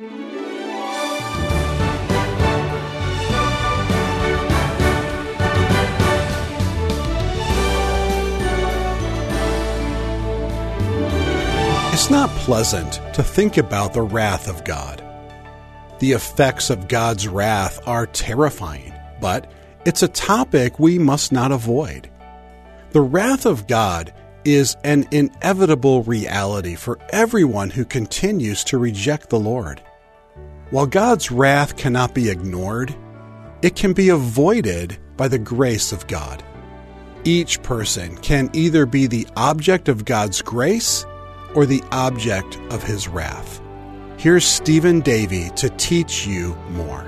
It's not pleasant to think about the wrath of God. The effects of God's wrath are terrifying, but it's a topic we must not avoid. The wrath of God is an inevitable reality for everyone who continues to reject the Lord. While God's wrath cannot be ignored, it can be avoided by the grace of God. Each person can either be the object of God's grace or the object of his wrath. Here's Stephen Davey to teach you more.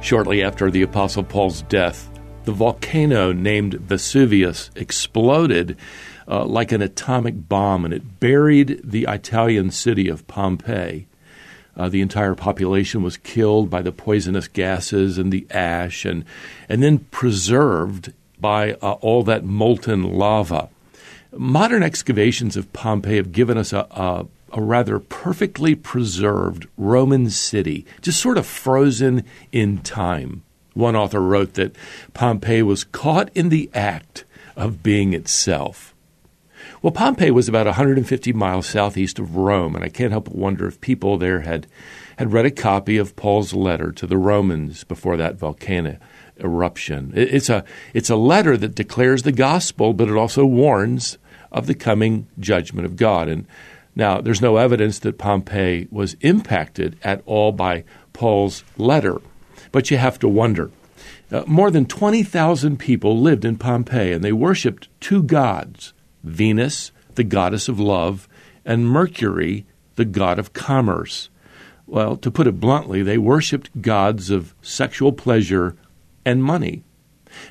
Shortly after the Apostle Paul's death, the volcano named Vesuvius exploded uh, like an atomic bomb and it buried the Italian city of Pompeii. Uh, the entire population was killed by the poisonous gases and the ash, and, and then preserved by uh, all that molten lava. Modern excavations of Pompeii have given us a, a, a, rather perfectly preserved Roman city, just sort of frozen in time. One author wrote that Pompeii was caught in the act of being itself. Well, Pompeii was about 150 miles southeast of Rome, and I can't help but wonder if people there had, had read a copy of Paul's letter to the Romans before that volcano eruption. It's a, it's a letter that declares the gospel, but it also warns of the coming judgment of God. And now, there's no evidence that Pompeii was impacted at all by Paul's letter, but you have to wonder. Uh, more than 20,000 people lived in Pompeii, and they worshiped two gods Venus, the goddess of love, and Mercury, the god of commerce. Well, to put it bluntly, they worshiped gods of sexual pleasure and money.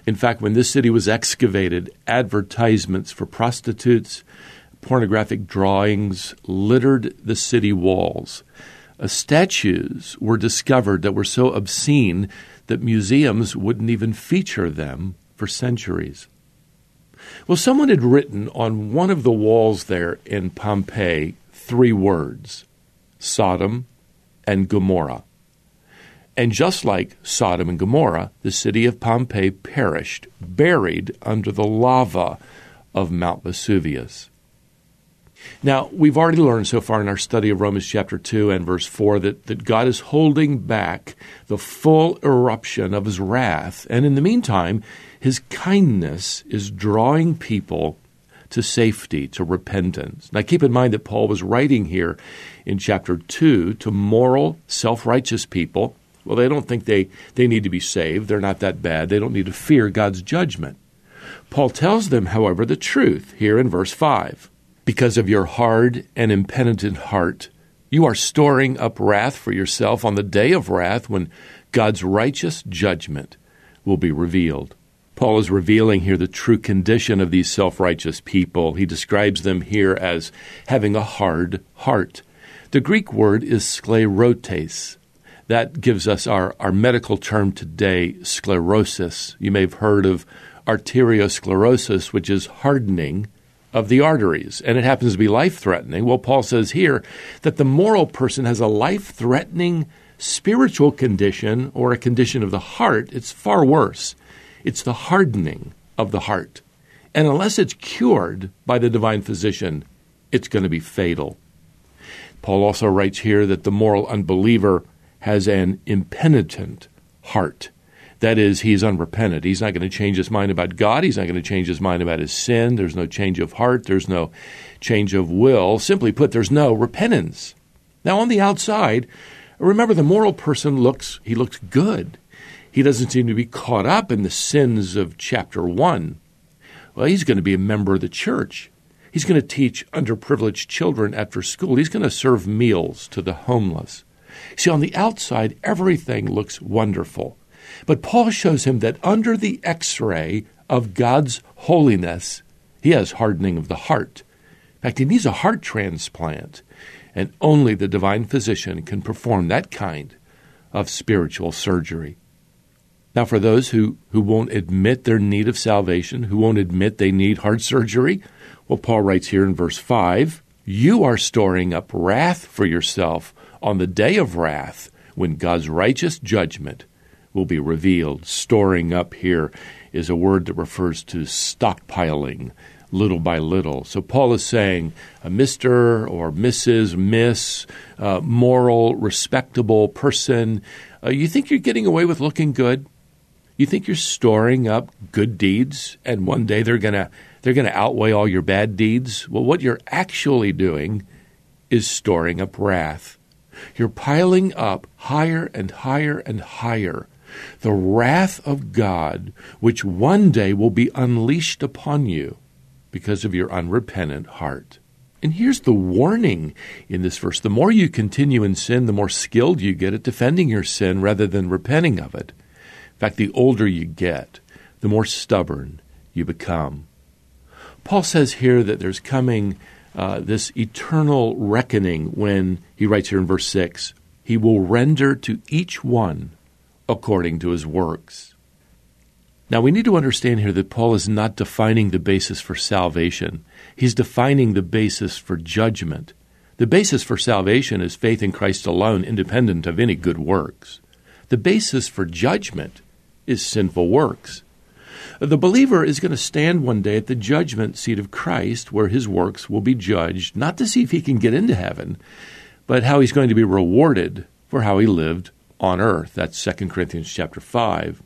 In fact, when this city was excavated, advertisements for prostitutes, pornographic drawings littered the city walls. Uh, statues were discovered that were so obscene that museums wouldn't even feature them for centuries. Well, someone had written on one of the walls there in Pompeii three words Sodom and Gomorrah. And just like Sodom and Gomorrah, the city of Pompeii perished, buried under the lava of Mount Vesuvius. Now, we've already learned so far in our study of Romans chapter 2 and verse 4 that, that God is holding back the full eruption of his wrath. And in the meantime, his kindness is drawing people to safety, to repentance. Now, keep in mind that Paul was writing here in chapter 2 to moral, self righteous people well, they don't think they, they need to be saved. They're not that bad. They don't need to fear God's judgment. Paul tells them, however, the truth here in verse 5. Because of your hard and impenitent heart, you are storing up wrath for yourself on the day of wrath when God's righteous judgment will be revealed. Paul is revealing here the true condition of these self righteous people. He describes them here as having a hard heart. The Greek word is sclerotes, that gives us our, our medical term today, sclerosis. You may have heard of arteriosclerosis, which is hardening of the arteries, and it happens to be life threatening. Well, Paul says here that the moral person has a life threatening spiritual condition or a condition of the heart. It's far worse. It's the hardening of the heart. And unless it's cured by the divine physician, it's going to be fatal. Paul also writes here that the moral unbeliever has an impenitent heart. That is, he's unrepentant. He's not going to change his mind about God. He's not going to change his mind about his sin. There's no change of heart. There's no change of will. Simply put, there's no repentance. Now, on the outside, remember the moral person looks, he looks good. He doesn't seem to be caught up in the sins of chapter 1. Well, he's going to be a member of the church. He's going to teach underprivileged children after school. He's going to serve meals to the homeless. See, on the outside, everything looks wonderful. But Paul shows him that under the x ray of God's holiness, he has hardening of the heart. In fact, he needs a heart transplant, and only the divine physician can perform that kind of spiritual surgery. Now, for those who, who won't admit their need of salvation, who won't admit they need heart surgery, well, Paul writes here in verse 5 You are storing up wrath for yourself on the day of wrath when God's righteous judgment will be revealed. Storing up here is a word that refers to stockpiling little by little. So Paul is saying a Mr. or Mrs., Miss, uh, moral, respectable person, uh, you think you're getting away with looking good? You think you're storing up good deeds and one day they're going to they're going to outweigh all your bad deeds? Well, what you're actually doing is storing up wrath. You're piling up higher and higher and higher the wrath of God, which one day will be unleashed upon you because of your unrepentant heart. And here's the warning in this verse the more you continue in sin, the more skilled you get at defending your sin rather than repenting of it. In fact, the older you get, the more stubborn you become. Paul says here that there's coming uh, this eternal reckoning when he writes here in verse 6 He will render to each one according to his works. Now, we need to understand here that Paul is not defining the basis for salvation. He's defining the basis for judgment. The basis for salvation is faith in Christ alone, independent of any good works. The basis for judgment is sinful works. The believer is going to stand one day at the judgment seat of Christ where his works will be judged, not to see if he can get into heaven, but how he's going to be rewarded for how he lived on earth. That's 2 Corinthians chapter 5.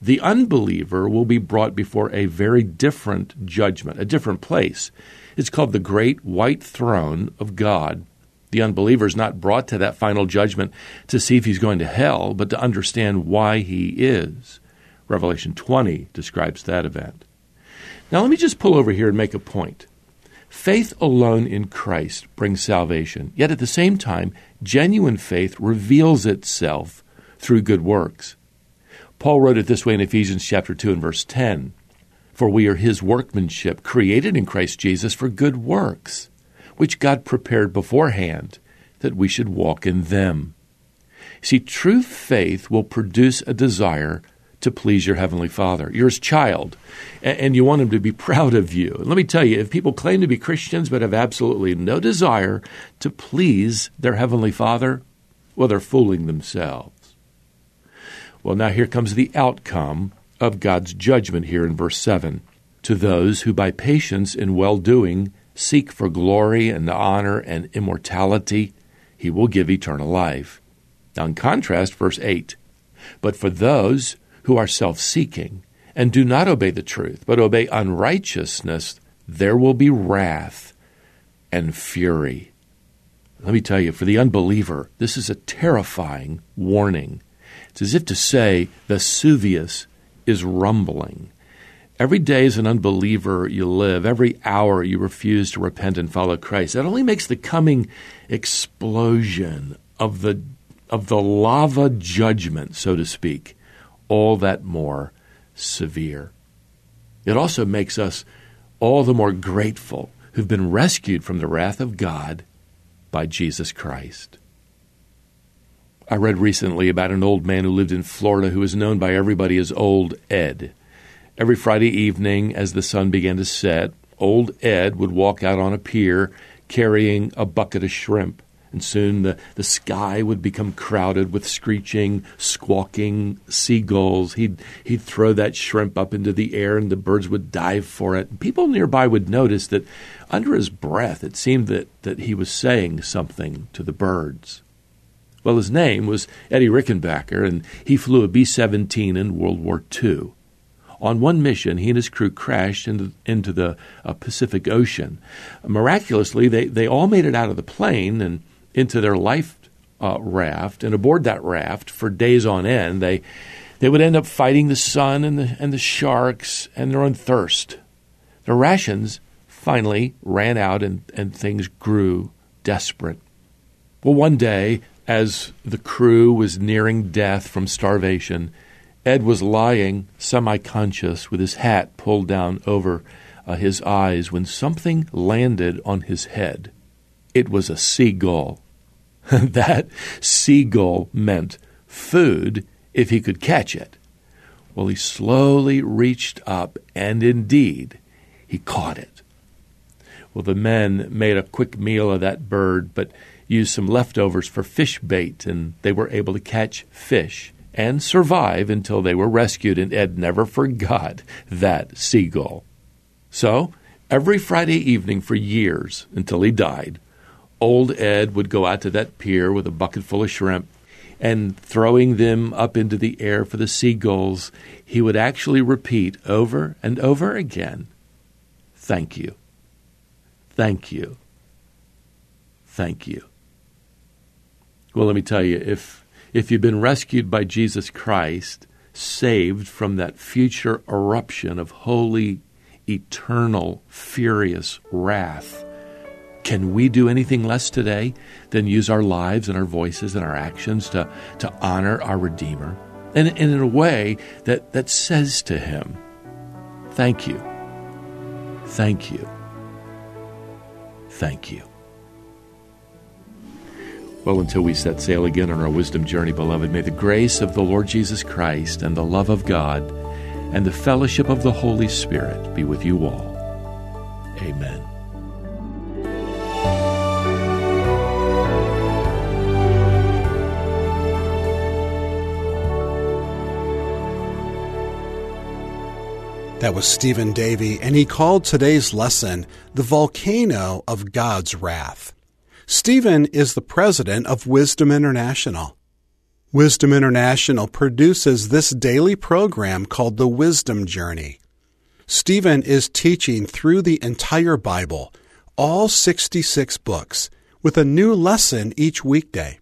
The unbeliever will be brought before a very different judgment, a different place. It's called the great white throne of God. The unbeliever is not brought to that final judgment to see if he's going to hell, but to understand why he is. Revelation 20 describes that event. Now, let me just pull over here and make a point. Faith alone in Christ brings salvation, yet at the same time, genuine faith reveals itself through good works. Paul wrote it this way in Ephesians chapter 2 and verse 10 For we are his workmanship, created in Christ Jesus for good works, which God prepared beforehand that we should walk in them. See, true faith will produce a desire to please your Heavenly Father. You're His child, and you want Him to be proud of you. And let me tell you, if people claim to be Christians but have absolutely no desire to please their Heavenly Father, well, they're fooling themselves. Well, now here comes the outcome of God's judgment here in verse 7 to those who by patience in well doing seek for glory and honor and immortality, he will give eternal life. Now, in contrast, verse 8 But for those who are self seeking and do not obey the truth, but obey unrighteousness, there will be wrath and fury. Let me tell you, for the unbeliever, this is a terrifying warning. It's as if to say, Vesuvius is rumbling. Every day as an unbeliever you live, every hour you refuse to repent and follow Christ. That only makes the coming explosion of the, of the lava judgment, so to speak, all that more severe. It also makes us all the more grateful who've been rescued from the wrath of God by Jesus Christ. I read recently about an old man who lived in Florida who was known by everybody as Old Ed. Every Friday evening, as the sun began to set, Old Ed would walk out on a pier carrying a bucket of shrimp and soon the, the sky would become crowded with screeching, squawking seagulls. He'd, he'd throw that shrimp up into the air and the birds would dive for it. People nearby would notice that under his breath it seemed that, that he was saying something to the birds. Well, his name was Eddie Rickenbacker, and he flew a B 17 in World War II. On one mission, he and his crew crashed into, into the uh, Pacific Ocean. Miraculously, they, they all made it out of the plane, and into their life uh, raft and aboard that raft for days on end, they they would end up fighting the sun and the and the sharks and their own thirst. Their rations finally ran out and, and things grew desperate. Well, one day, as the crew was nearing death from starvation, Ed was lying semi conscious with his hat pulled down over uh, his eyes when something landed on his head. It was a seagull. that seagull meant food if he could catch it. Well, he slowly reached up, and indeed, he caught it. Well, the men made a quick meal of that bird, but used some leftovers for fish bait, and they were able to catch fish and survive until they were rescued, and Ed never forgot that seagull. So, every Friday evening for years until he died, old Ed would go out to that pier with a bucket full of shrimp and throwing them up into the air for the seagulls, he would actually repeat over and over again Thank you. Thank you. Thank you. Well, let me tell you, if, if you've been rescued by Jesus Christ, saved from that future eruption of holy, eternal, furious wrath, can we do anything less today than use our lives and our voices and our actions to, to honor our Redeemer? And, and in a way that, that says to Him, Thank you. Thank you. Thank you. Well, until we set sail again on our wisdom journey, beloved, may the grace of the Lord Jesus Christ and the love of God and the fellowship of the Holy Spirit be with you all. Amen. That was Stephen Davey, and he called today's lesson The Volcano of God's Wrath. Stephen is the president of Wisdom International. Wisdom International produces this daily program called The Wisdom Journey. Stephen is teaching through the entire Bible, all 66 books, with a new lesson each weekday.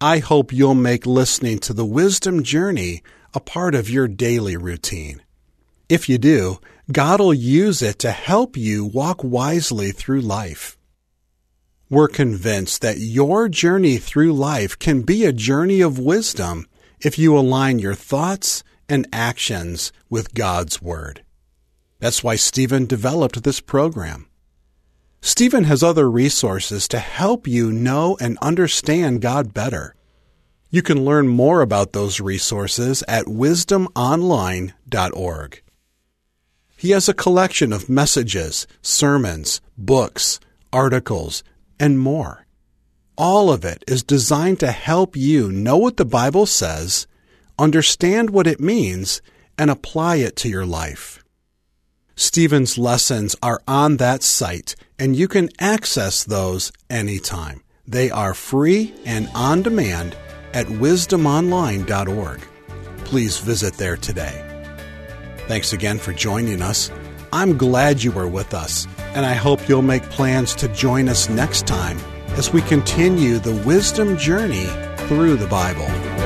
I hope you'll make listening to the Wisdom Journey a part of your daily routine. If you do, God will use it to help you walk wisely through life. We're convinced that your journey through life can be a journey of wisdom if you align your thoughts and actions with God's Word. That's why Stephen developed this program. Stephen has other resources to help you know and understand God better. You can learn more about those resources at wisdomonline.org. He has a collection of messages, sermons, books, articles, and more. All of it is designed to help you know what the Bible says, understand what it means, and apply it to your life. Stephen's lessons are on that site, and you can access those anytime. They are free and on demand at wisdomonline.org. Please visit there today. Thanks again for joining us. I'm glad you were with us, and I hope you'll make plans to join us next time as we continue the wisdom journey through the Bible.